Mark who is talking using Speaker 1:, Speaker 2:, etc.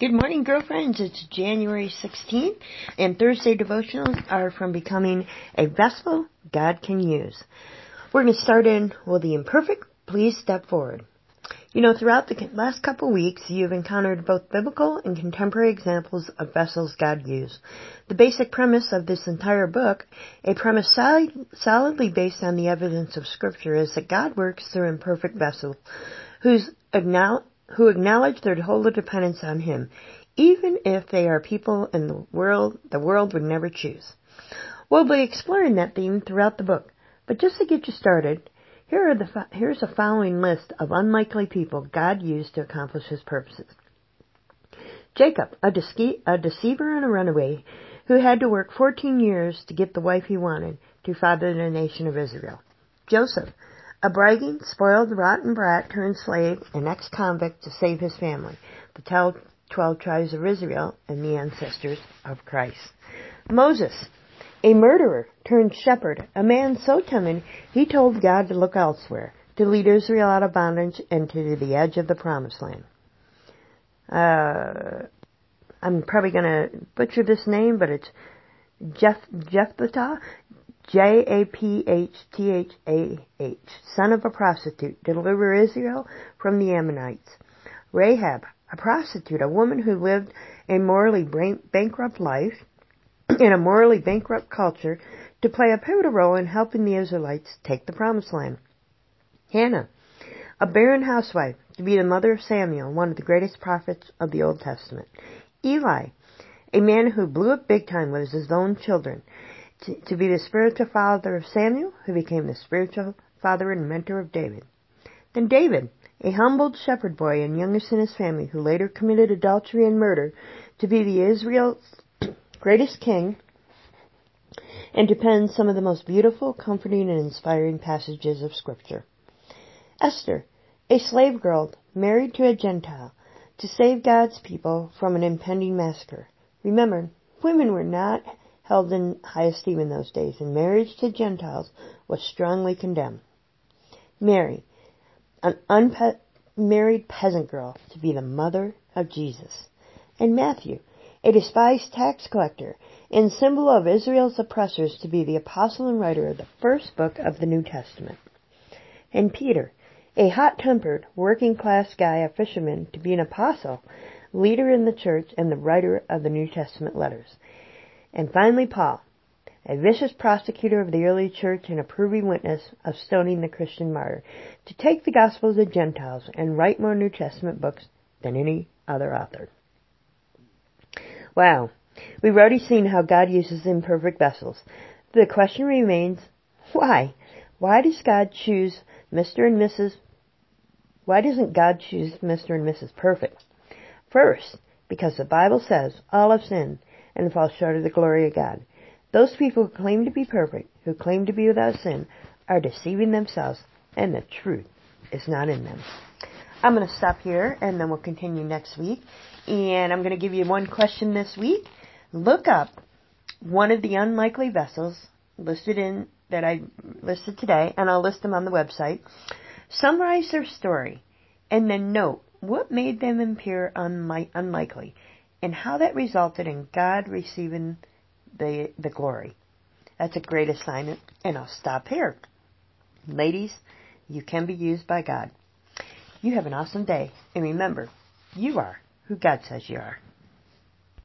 Speaker 1: Good morning, girlfriends. It's January 16th, and Thursday devotionals are from becoming a vessel God can use. We're going to start in with the imperfect. Please step forward. You know, throughout the last couple weeks, you've encountered both biblical and contemporary examples of vessels God used. The basic premise of this entire book, a premise solid, solidly based on the evidence of Scripture, is that God works through imperfect vessels whose who acknowledge their total dependence on Him, even if they are people in the world the world would never choose. We'll be exploring that theme throughout the book, but just to get you started, here are the here's a following list of unlikely people God used to accomplish His purposes. Jacob, a, dece- a deceiver and a runaway, who had to work 14 years to get the wife he wanted to father the nation of Israel. Joseph, a bragging, spoiled, rotten brat turned slave and ex-convict to save his family, the twelve tribes of Israel and the ancestors of Christ. Moses, a murderer turned shepherd, a man so timid he told God to look elsewhere, to lead Israel out of bondage and to the edge of the promised land. Uh, I'm probably going to butcher this name, but it's Jeff Jephthah, J-A-P-H-T-H-A-H, son of a prostitute, deliver Israel from the Ammonites. Rahab, a prostitute, a woman who lived a morally bankrupt life in a morally bankrupt culture to play a pivotal role in helping the Israelites take the promised land. Hannah, a barren housewife, to be the mother of Samuel, one of the greatest prophets of the Old Testament. Eli, a man who blew up big time with his own children to, to be the spiritual father of Samuel, who became the spiritual father and mentor of David. Then David, a humbled shepherd boy and youngest in his family, who later committed adultery and murder, to be the Israel's greatest king, and to pen some of the most beautiful, comforting, and inspiring passages of Scripture. Esther, a slave girl married to a Gentile, to save God's people from an impending massacre. Remember, women were not held in high esteem in those days, and marriage to Gentiles was strongly condemned. Mary, an unmarried peasant girl, to be the mother of Jesus. And Matthew, a despised tax collector and symbol of Israel's oppressors, to be the apostle and writer of the first book of the New Testament. And Peter, a hot-tempered, working-class guy, a fisherman, to be an apostle, leader in the church, and the writer of the New Testament letters. And finally, Paul, a vicious prosecutor of the early church and approving witness of stoning the Christian martyr, to take the gospel to the Gentiles and write more New Testament books than any other author. Wow. We've already seen how God uses imperfect vessels. The question remains, why? Why does God choose Mr. and Mrs. Why doesn't God choose Mr. and Mrs. Perfect? First, because the Bible says all have sinned and fall short of the glory of God. Those people who claim to be perfect, who claim to be without sin, are deceiving themselves, and the truth is not in them. I'm going to stop here, and then we'll continue next week. And I'm going to give you one question this week. Look up one of the unlikely vessels listed in that I listed today, and I'll list them on the website. Summarize their story, and then note what made them appear unlikely and how that resulted in God receiving the, the glory. That's a great assignment, and I'll stop here. Ladies, you can be used by God. You have an awesome day, and remember, you are who God says you are.